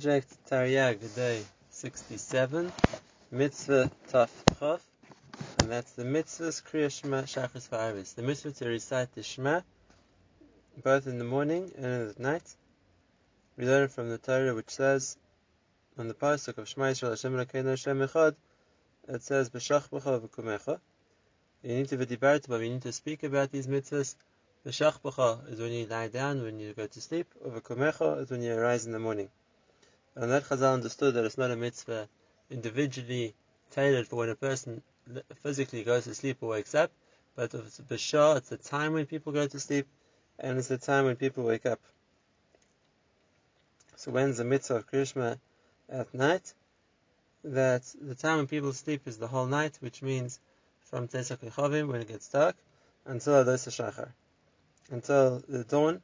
Project Taryag Day 67, Mitzvah Taf Chav, and that's the Mitzvah's Kriya Shema Shachris V'Arvis, the Mitzvah to recite the Shema both in the morning and the night. We learn from the Torah which says, on the Pasuk of Shema Yisrael Hashem Elokeinu Hashem Echad, it says, B'shach b'cha v'kumecha. You need to be but you need to speak about these mitzvahs. B'shach b'cha is when you lie down, when you go to sleep, or v'kumecha is when you arise in the morning. And that Chazal understood that it's not a mitzvah individually tailored for when a person physically goes to sleep or wakes up, but it's b'shah, it's the time when people go to sleep, and it's the time when people wake up. So when's the mitzvah of Krishma at night? That the time when people sleep is the whole night, which means from Tesak Chovim, when it gets dark, until Alos Shachar, until the dawn,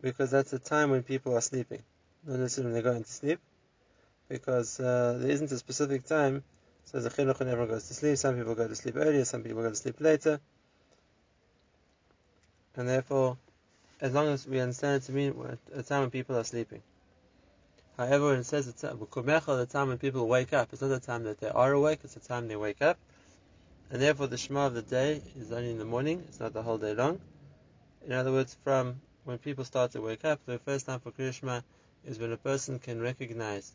because that's the time when people are sleeping not necessarily they're going to sleep, because uh, there isn't a specific time. So the chinuch everyone goes to sleep. Some people go to sleep earlier, some people go to sleep later, and therefore, as long as we understand it to mean a time when people are sleeping. However, when it says it's Bukumecha, the time when people wake up, it's not the time that they are awake; it's the time they wake up, and therefore the Shema of the day is only in the morning. It's not the whole day long. In other words, from when people start to wake up, the first time for Krishma is when a person can recognize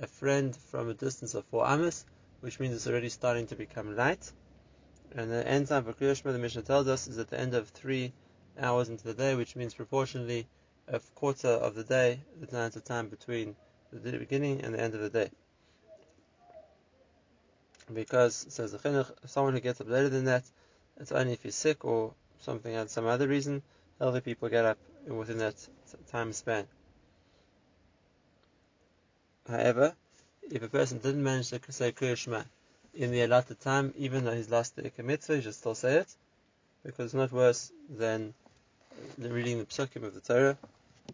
a friend from a distance of four amas, which means it's already starting to become light. And the end time for Kriya the Mishnah tells us, is at the end of three hours into the day, which means proportionally a quarter of the day, the amount of time between the beginning and the end of the day. Because, says the Chinuch, someone who gets up later than that, it's only if he's sick or something else, some other reason, healthy people get up within that time span. However, if a person didn't manage to say Kriya Shema in the allotted time, even though he's lost the Mitzvah, he should still say it, because it's not worse than reading the Psukim of the Torah,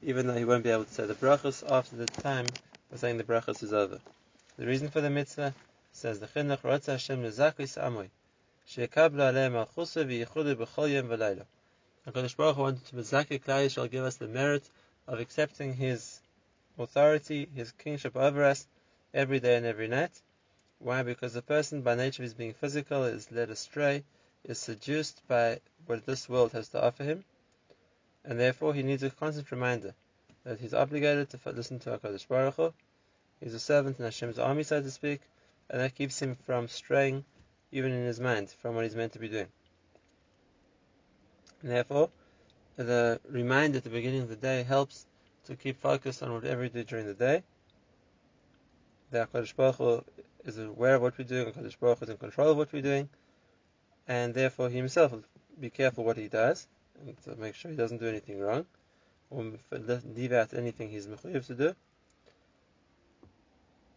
even though he won't be able to say the brachas after the time of saying the brachas is over. The reason for the mitzvah says the Chinuch Ratza Hashem Nezakis Amoy She'ekabla Aleim Al-Chusa V'yichudu B'chol Yom V'layla HaKadosh Baruch Hu wanted to Mezaki Klai shall give us the merit of accepting his authority, his kingship over us every day and every night. Why? Because the person by nature of his being physical is led astray, is seduced by what this world has to offer him, and therefore he needs a constant reminder that he's obligated to listen to HaKadosh Baruch Hu, he's a servant in Hashem's army, so to speak, and that keeps him from straying, even in his mind, from what he's meant to be doing. And therefore, the reminder at the beginning of the day helps to keep focused on whatever we do during the day. The HaKadosh Baruch Hu is aware of what we're doing, HaKadosh Baruch Hu is in control of what we're doing, and therefore he himself will be careful what he does, and to make sure he doesn't do anything wrong, or leave out anything he's mechuyev to do.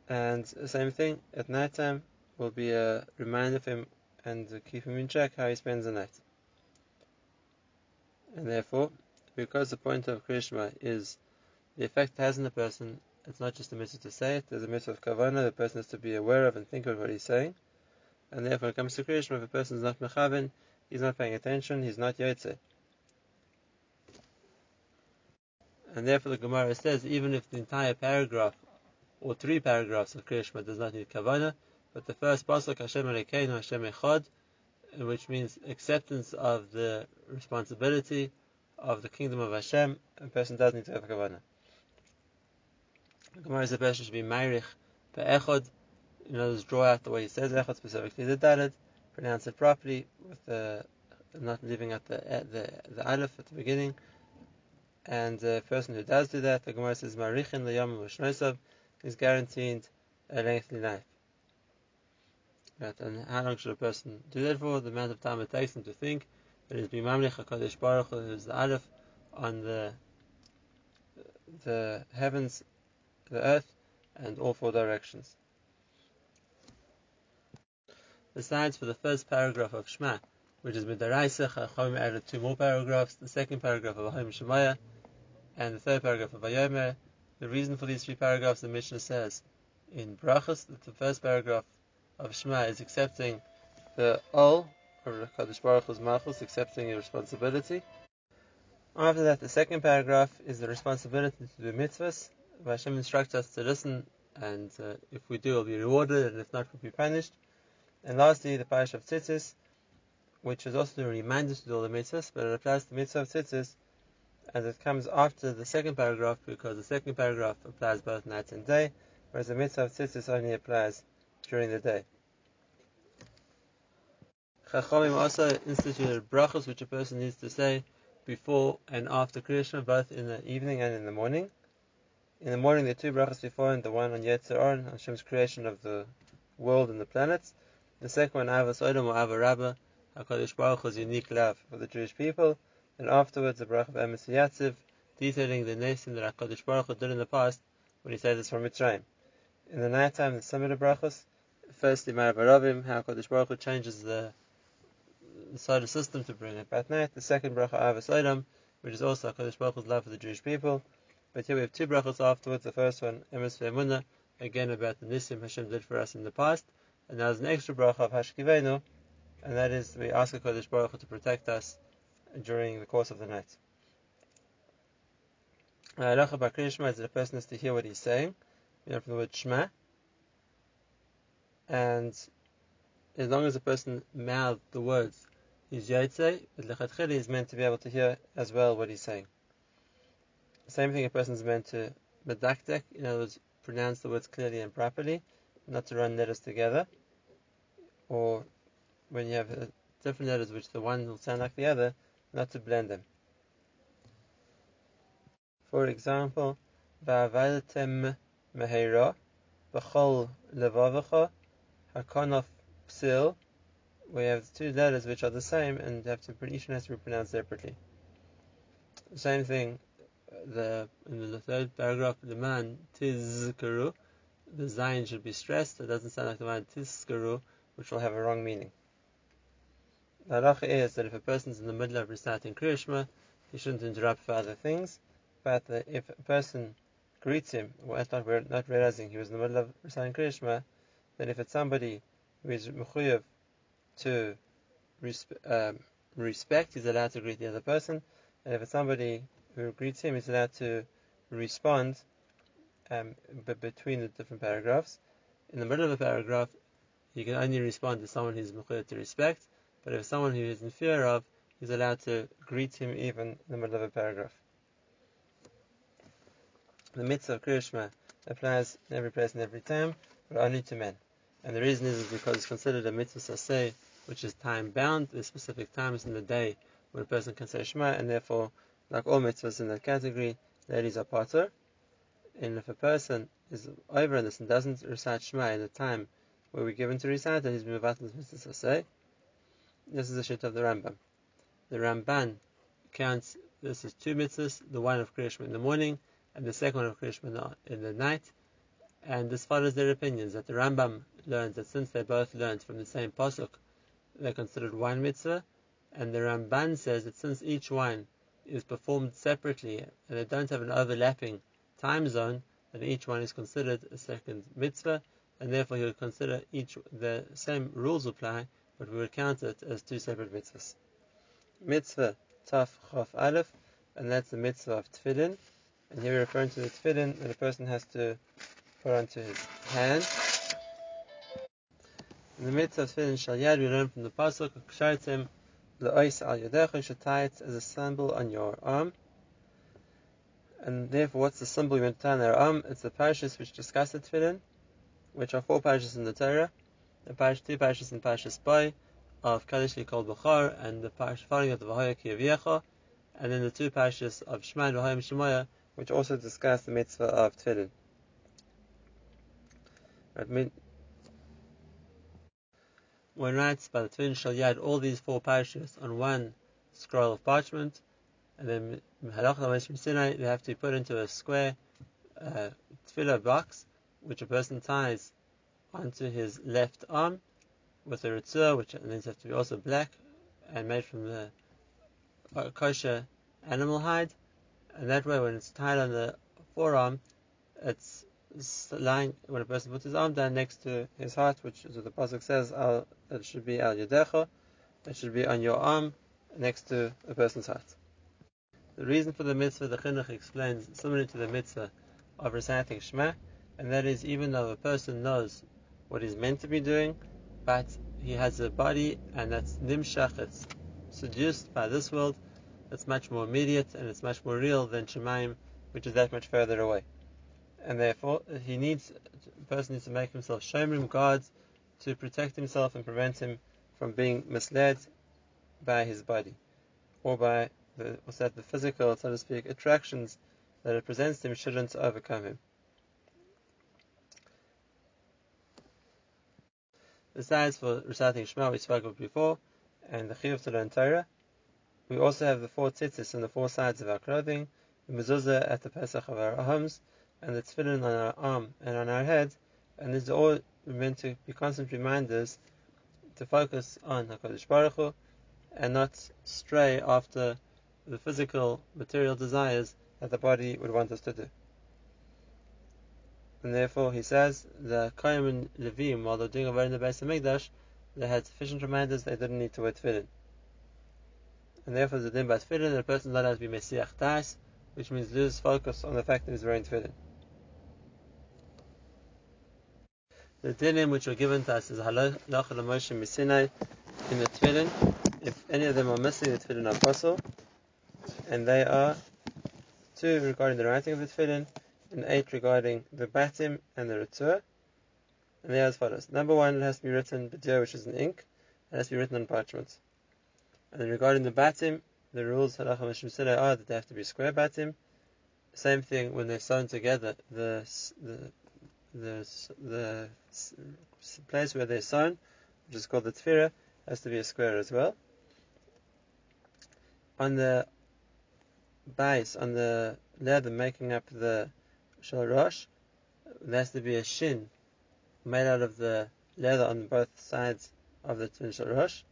And the same thing, at night time will be a reminder of him and keep him in check how he spends the night. And therefore, because the point of Krishma is the effect has on the person, it's not just a mitzvah to say it, there's a mitzvah of kavana, the person has to be aware of and think of what he's saying. And therefore, when it comes to Krishma, if a person is not mechaven, he's not paying attention, he's not yotze. And therefore, the Gemara says, even if the entire paragraph or three paragraphs of Krishma does not need kavana, but the first pasuk Hashem Elokeinu Hashem Echad, which means acceptance of the responsibility of the kingdom of Hashem, a person does need to have kavana. Gemara says person should be Meirich Be'echod, in other words, draw out the way he says Echod, specifically the Dalet, pronounce it properly, with the not leaving out the eh, the, the Aleph at the beginning. And uh, the person who does do that, the Gemara says Marichin Leyam Mushnosav, is guaranteed a lengthy life. Right, and how long should a person do that for? The amount of time it takes him to think that he's being Mamlech HaKadosh Baruch Hu, who's the Aleph on the the heavens the earth, and all four directions. Besides, for the first paragraph of Shema, which is Midaraisa, Chachom added two more paragraphs, the second paragraph of Ahom Shemaya, and the third paragraph of Vayomer. The reason for these three paragraphs, the Mishnah says in Brachas, that the first paragraph of Shema is accepting the Ol, or Kadosh Baruch Hu's Malchus, accepting a responsibility. After that, the second paragraph is the responsibility to do mitzvahs, Hashem instructs us to listen, and uh, if we do, we'll be rewarded, and if not, we'll be punished. And lastly, the parish of Tzitzis, which is also a reminder to do all the mitzvahs, but it applies to the mitzvah of Tzitzis, and it comes after the second paragraph because the second paragraph applies both night and day, whereas the mitzvah of Tzitzis only applies during the day. Chachamim also instituted brachos which a person needs to say before and after Kriyashma, both in the evening and in the morning. In the morning, there are two brachas before, and the one on Yetzer on Hashem's creation of the world and the planets. The second one, Ahavas Olam or Ahava Rabbah, HaKadosh Baruch Hu's unique love for the Jewish people. And afterwards, the brach of Emes Yatziv, detailing the nation that HaKadosh Baruch Hu did in the past when he saved us from Mitzrayim. In the night time, the summit of brachos, firstly, Maariv Aravim, how HaKadosh Baruch Hu changes the the solar system to bring it back night. The second bracha Ahavas Olam, which is also HaKadosh Baruch Hu's love for the Jewish people. But here we have two brachas afterwards. The first one, Emes Ve'emunah, again about the Nisim Hashem did for us in the past. And now there's an extra bracha of Hashkivenu, and that is we ask HaKadosh Baruch Hu to protect us during the course of the night. Halacha Bakri is that a person has to hear what he's saying. We know from the word Shema. And as long as a person mouths the words, he's Yaitse, but Lechatchili is meant to be able to hear as well what he's saying. Same thing, a person is meant to medakdek, in other words, pronounce the words clearly and properly, not to run letters together, or when you have uh, different letters which the one will sound like the other, not to blend them. For example, Va'avadatem mehera, b'chol levavacha, hakonof psil, we have two letters which are the same and have to each one has to be pronounced separately. Same thing, the in the third paragraph, the man tizkaru, the zayin should be stressed. It doesn't sound like the man tizkaru, which will have a wrong meaning. The halacha is that if a person is in the middle of reciting Kriyashma, he shouldn't interrupt for other things. But if a person greets him, well, not, not realizing he was in the middle of reciting Kriyashma, then if it's somebody who is mechuyev to respe- um, respect, he's allowed to greet the other person. And if it's somebody who greets him is allowed to respond um, b- between the different paragraphs. In the middle of a paragraph, you can only respond to someone who's mechuyev to respect, but if someone who is in fear of, he's allowed to greet him even in the middle of a paragraph. The mitzvah of Kriyashma applies in every place and every time, but only to men. And the reason is because it's considered a mitzvah saseh, which is time bound. There's specific times in the day when a person can say Shema, and therefore like all mitzvahs in that category, ladies are potter. And if a person is over in this and doesn't recite Shema in the time where we're given to recite, then he's been mevatel mitzvah say. This is the shit of the Rambam. The Ramban counts this as two mitzvahs, the one of Kriyashma in the morning and the second one of Kriyashma in the night. And this follows their opinions that the Rambam learns that since they both learned from the same pasuk, they're considered one mitzvah, and the Ramban says that since each one is performed separately and they don't have an overlapping time zone, then each one is considered a second mitzvah, and therefore he would consider each the same rules apply, but we would count it as two separate mitzvahs. Mitzvah Taf Chof Aleph, and that's the mitzvah of tefillin. And here we're referring to the tefillin that a person has to put onto his hand. In the mitzvah of tefillin shalyad, we learn from the pasuk L'ois al yadecha, you should tie it as a symbol on your arm. And therefore, what's the symbol you want to tie on our arm? It's the parashas which discuss the tefillin, which are four parashas in the Torah. The parish, two parashas in Parashas Boy of Kaddish called Bechar, and the parish following of the Vahaya Kiyaviecha, and then the two parashas of Shema and Shemaya, which also discuss the mitzvah of tefillin. One writes by the twin Shalyad all these four parashas on one scroll of parchment, and then Sinai they have to put into a square uh, tefillah box, which a person ties onto his left arm with a ritzur, which needs have to be also black and made from the uh, kosher animal hide, and that way when it's tied on the forearm, it's lying when a person puts his arm down next to his heart, which is what the pasuk says, it should be al yadecha, it should be on your arm next to a person's heart. The reason for the mitzvah, the chinuch explains, similar to the mitzvah of reciting Shema, and that is even though a person knows what he's meant to be doing, but he has a body and that's nimshach, it's seduced by this world, it's much more immediate and it's much more real than Shemaim, which is that much further away. And therefore, he needs, person needs to make himself shomrim guards to protect himself and prevent him from being misled by his body or by the, that, the physical, so to speak, attractions that it presents to him shouldn't overcome him. Besides for reciting Shema, we spoke of before, and the Chiyuv to learn Torah, we also have the four tzitzis on the four sides of our clothing, the mezuzah at the Pesach of our homes, and the tefillin on our arm and on our head, and these are all meant to be constant reminders to focus on HaKadosh Baruch Hu, and not stray after the physical, material desires that the body would want us to do. And therefore, he says, the Koyim and Levim, while they're doing a in the base of Mikdash, they had sufficient reminders they didn't need to wear tefillin. And therefore, the din by tefillin, a person is not allowed to be Mesiach Das, which means lose focus on the fact that he's wearing tefillin. The dinim which were given to us is Halacha Moshe Misinai in the tefillin. If any of them are missing, the tefillin are possible. And they are two regarding the writing of the tefillin, and eight regarding the batim and the retur. And they are as follows. Number one, it has to be written b'dir, which is in ink. It has to be written on parchment. And regarding the batim, the rules halacha mishum are that they have to be square batim. Same thing when they're sewn together. The the the the place where they're sewn, which is called the tefira, has to be a square as well. On the base, on the leather making up the shalosh, there has to be a shin made out of the leather on both sides of the shalosh.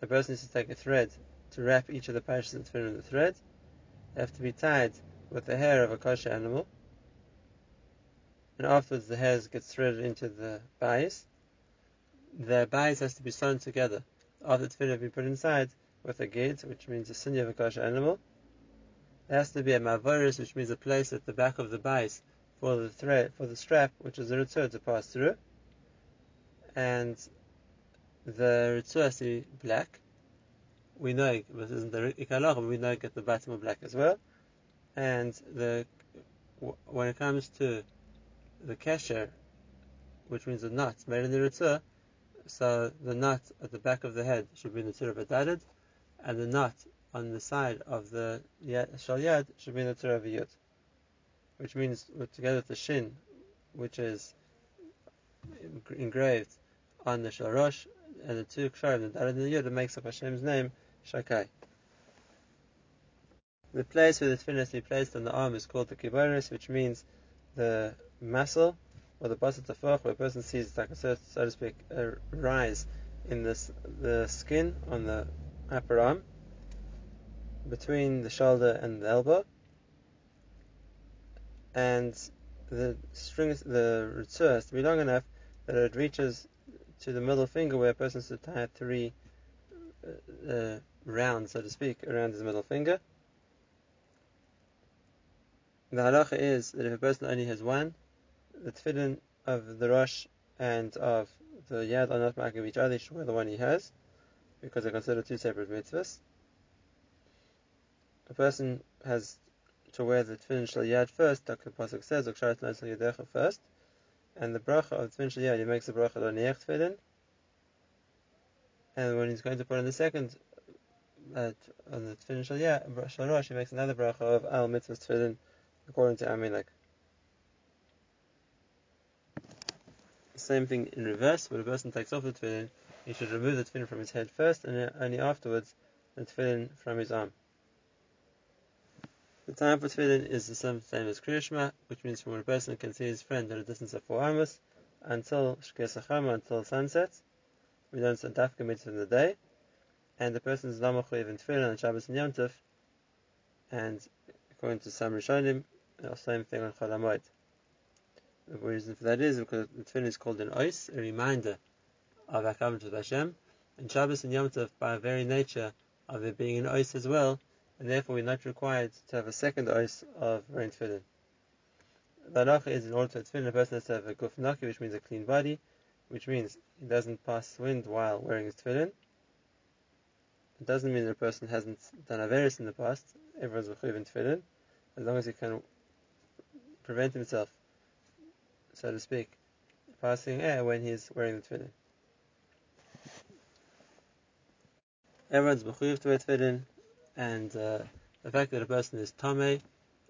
The person needs to take a thread to wrap each of the twin in the thread. They have to be tied with the hair of a kosher animal. And afterwards the hairs get threaded into the bias. The bias has to be sewn together after the tefillin have been put inside with a gate, which means a sinew of a kosher animal. There has to be a mavoris, which means a place at the back of the base for the thread, for the strap, which is the ritzur to pass through. And the ritzur has to be black. We know this isn't the ikalach, but we know it get the bottom of black as well. And the when it comes to the kesher, which means the knot made in the ritzur, so the knot at the back of the head should be in the tzur of and the knot on the side of the shal yad should be in the Torah of yud, which means together with the shin, which is engraved on the shal rosh, and the two ksharim, the dad and the yud, it makes up Hashem's name, Shakai. The place where the tefillin be placed on the arm is called the kibaris, which means the muscle or the basat tafach, where a person sees, like so to speak, a rise in this the skin on the upper arm between the shoulder and the elbow, and the string, the ritzur has to be long enough that it reaches to the middle finger, where a person should tie three uh, uh, rounds, so to speak, around his middle finger. The halacha is that if a person only has one, the tefillin of the rosh and of the yad are not marking each other, he should wear the one he has, because they're considered two separate mitzvahs. A person has to wear the tefillin shel yad first, like the pasuk says, "Uksharet leisel yadecha" first, and the bracha of tefillin shel yad, he makes the bracha on l'niech tefillin, and when he's going to put on the second, uh, on the tefillin shel yad, shel rosh, he makes another bracha of al mitzvah tefillin, according to Amalek. Same thing in reverse, when a person takes off the tefillin, he should remove the tefillin from his head first, and only afterwards the tefillin from his arm. The time for tefillin is the same, same as Kriyashma, which means from when a person can see his friend at a distance of four amos until Shkesachama, until sunset. We don't say dafka mitzvah in the day, and the person is lamachoyev in tefillin on Shabbos and Yom Tov, and according to some Rishonim, the same thing on Chol The reason for that is because the tefillin is called an ois, a reminder of our covenant with Hashem, and Shabbos and Yom Tov, by very nature of it being an ois as well, and therefore we're not required to have a second ois of wearing tefillin. The halacha is in order to tefillin, a person has to have a guf naki, which means a clean body, which means he doesn't pass wind while wearing his tefillin. It doesn't mean that a person hasn't done a averis in the past. Everyone's mechuyev in tefillin, as long as he can prevent himself, so to speak, passing air when he's wearing the tefillin. Everyone's mechuyev to wear tefillin, and uh, the fact that a person is tame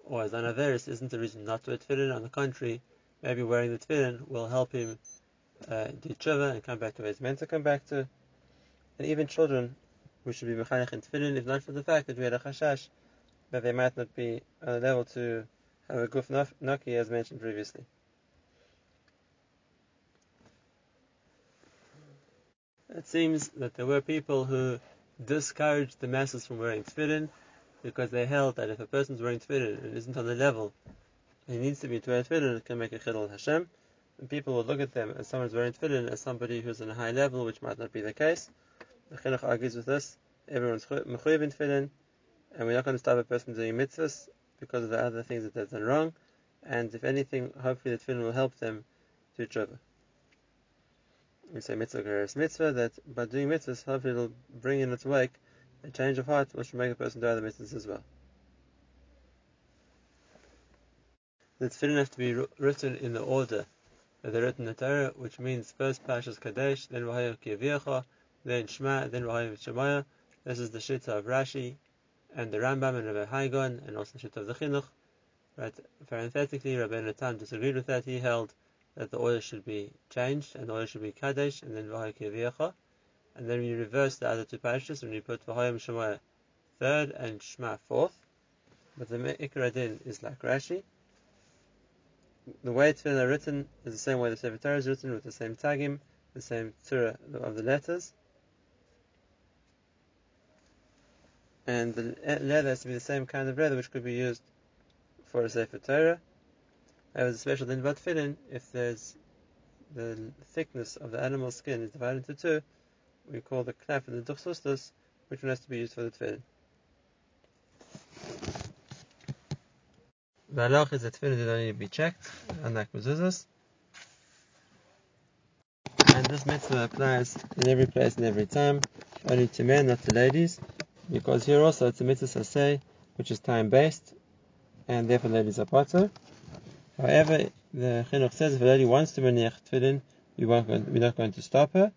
or done isn't a reason not to wear tefillin. On the contrary, maybe wearing the tefillin will help him uh, do tshuva and come back to where he's meant to come back to. And even children, we should be mechanech in tefillin, if not for the fact that we had a chashash that they might not be on a level to have a guf naki, as mentioned previously. It seems that there were people who discouraged the masses from wearing tefillin because they held that if a person's wearing tefillin and isn't on the level he needs to be to wear tefillin, it can make a chilul Hashem. And people would look at them as someone's wearing tefillin as somebody who's on a high level, which might not be the case. The chinuch argues with this. Everyone's mechuyev in tefillin, and we're not going to stop a person doing mitzvahs because of the other things that they've done wrong. And if anything, hopefully the tefillin will help them do tshuva. We say mitzvah gereres mitzvah that by doing mitzvahs, hopefully it'll bring in its wake a change of heart, which will make a person do other mitzvahs as well. The tefillin have to be written in the order that they're written in the Torah, which means first Pashas Kadesh, then Vahayim Kiyaviyacha, then Shema, then Vahayim Shemaya. This is the Shitta of Rashi and the Rambam and Rabbi Hai Gaon, and also the Shitta of the Chinuch. Right, parenthetically, Rabbeinu Tam disagreed with that. He held that the order should be changed, and the order should be Kadesh, and then Vahayim Kiyaviyacha. And then you reverse the other two parashas, and you put Vahayim Shemaya third and Shema fourth. But the Ikra is like Rashi the way are written is the same way the Sefer Torah is written, with the same tagim, the same tura of the letters. And the leather has to be the same kind of leather which could be used for a Sefer Torah. However, a special thing about tefillin, if there's the thickness of the animal skin is divided into two, we call the klaf and the duchsustus, which one has to be used for the tefillin. The halach is that tefillin do not need to be checked, unlike mezuzahs. And this mitzvah applies in every place and every time, only to men, not to ladies, because here also it's a mitzvah say, which is time based, and therefore ladies are potter. However, the chinuch says if a lady wants to maniach tefillin, we won't, we're not going to stop her.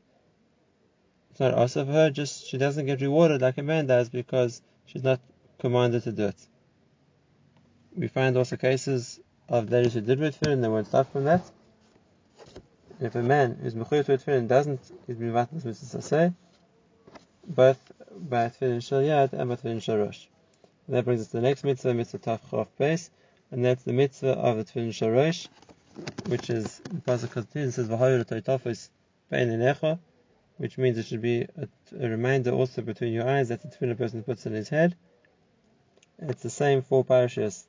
It's not also for her, just she doesn't get rewarded like a man does because she's not commanded to do it we find also cases of ladies who did with and they weren't stopped from that. And If a man who's mechuyev to tefillin doesn't, he's been vatnas mitzvah both by tefillin shel yad and by tefillin shel rosh. That brings us to the next mitzvah, mitzvah taf chof Beis, and that's the mitzvah of the tefillin shel rosh, which is the pasuk continues says v'hayu l'toitafos bein enecha, which means it should be a, a, reminder also between your eyes that the tefillin person puts in his head. It's the same four parashas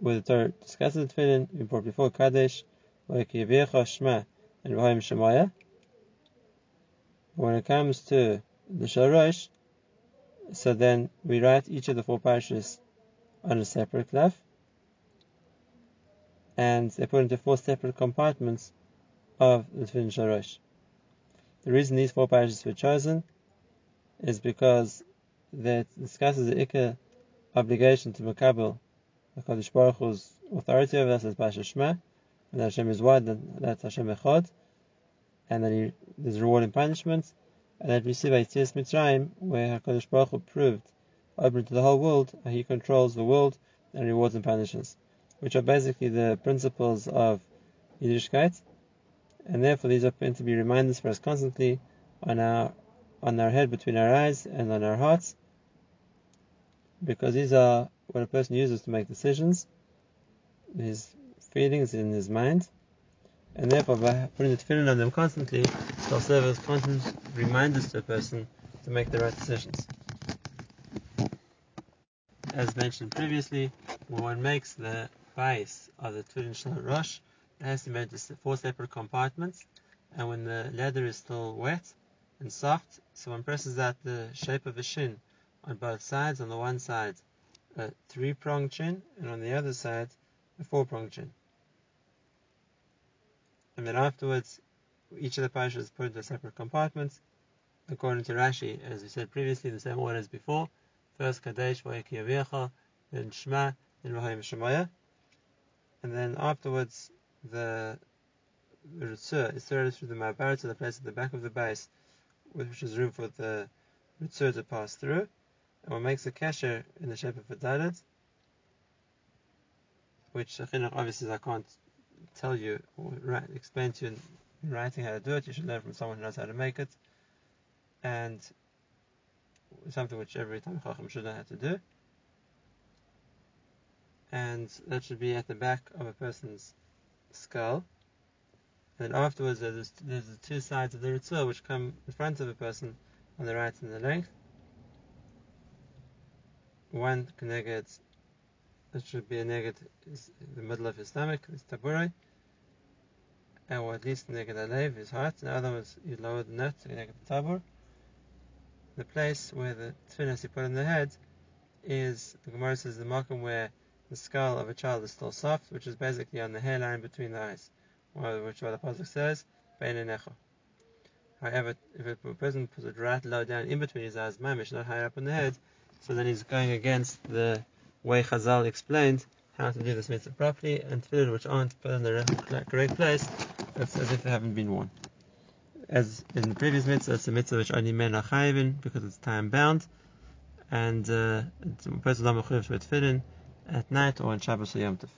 where the Torah discusses the tefillin, we brought before Kadesh, like Yevecha Shema and Rahim Shemaya. When it comes to the Shalosh, so then we write each of the four parashas on a separate cloth, and they're put into four separate compartments of the Tefillin Shalosh. The reason these four parashas were chosen is because that discusses the Ikka obligation to Makabel HaKadosh Baruch Hu's authority over us as Pasha Shema, and that Hashem is one, that that's Hashem Echad, and that he, there's reward and punishment, and that we see by Yitzias Mitzrayim, where HaKadosh Baruch Hu proved, open to the whole world, how he controls the world, and rewards and punishes, which are basically the principles of Yiddishkeit, and therefore these are meant to be reminders for us constantly on our on our head between our eyes and on our hearts, because these are what a person uses to make decisions, his feelings in his mind, and therefore by putting the tefillin on them constantly, they'll serve as constant reminders to a person to make the right decisions. As mentioned previously, when one makes the base of the shel rosh, it has to be made into four separate compartments, and when the leather is still wet and soft, so one presses out the shape of a shin on both sides. On the one side, a three-pronged chin, and on the other side, a four-pronged chin. And then afterwards, each of the parashas is put into separate compartments, according to Rashi, as we said previously, in the same order as before. First Kadesh, Vayeki then Shema, then Rahim Shemaya. And then afterwards, the Ritzur is thrown through the Ma'abar to the place at the back of the base, which is room for the Ritzur to pass through. And one makes a kasher in the shape of a dalet, which obviously I can't tell you or write, explain to you in writing how to do it. You should learn from someone who knows how to make it. And something which every time Chacham should know how to do. And that should be at the back of a person's skull. And then afterwards, there's, there's the two sides of the ritzur which come in front of a person on the right and the length. One connected, it should be a neged is the middle of his stomach, his tabure, or at least neged alev, his heart. In other words, you lower the nut to neged the tabur. The place where the tefillin you put on the head is the Gemara says the markham where the skull of a child is still soft, which is basically on the hairline between the eyes which what the pasuk says, However, if a person puts it right low down in between his eyes, mamish, not higher up on the head, so then he's going against the way Chazal explained how to do this mitzvah properly, and tefillin which aren't put in the correct place, it's as if they haven't been worn. As in the previous mitzvah, it's a mitzvah which only men are chayivin because it's time bound, and uh, a person not to tefillin at night or on Shabbos or Yom Tov.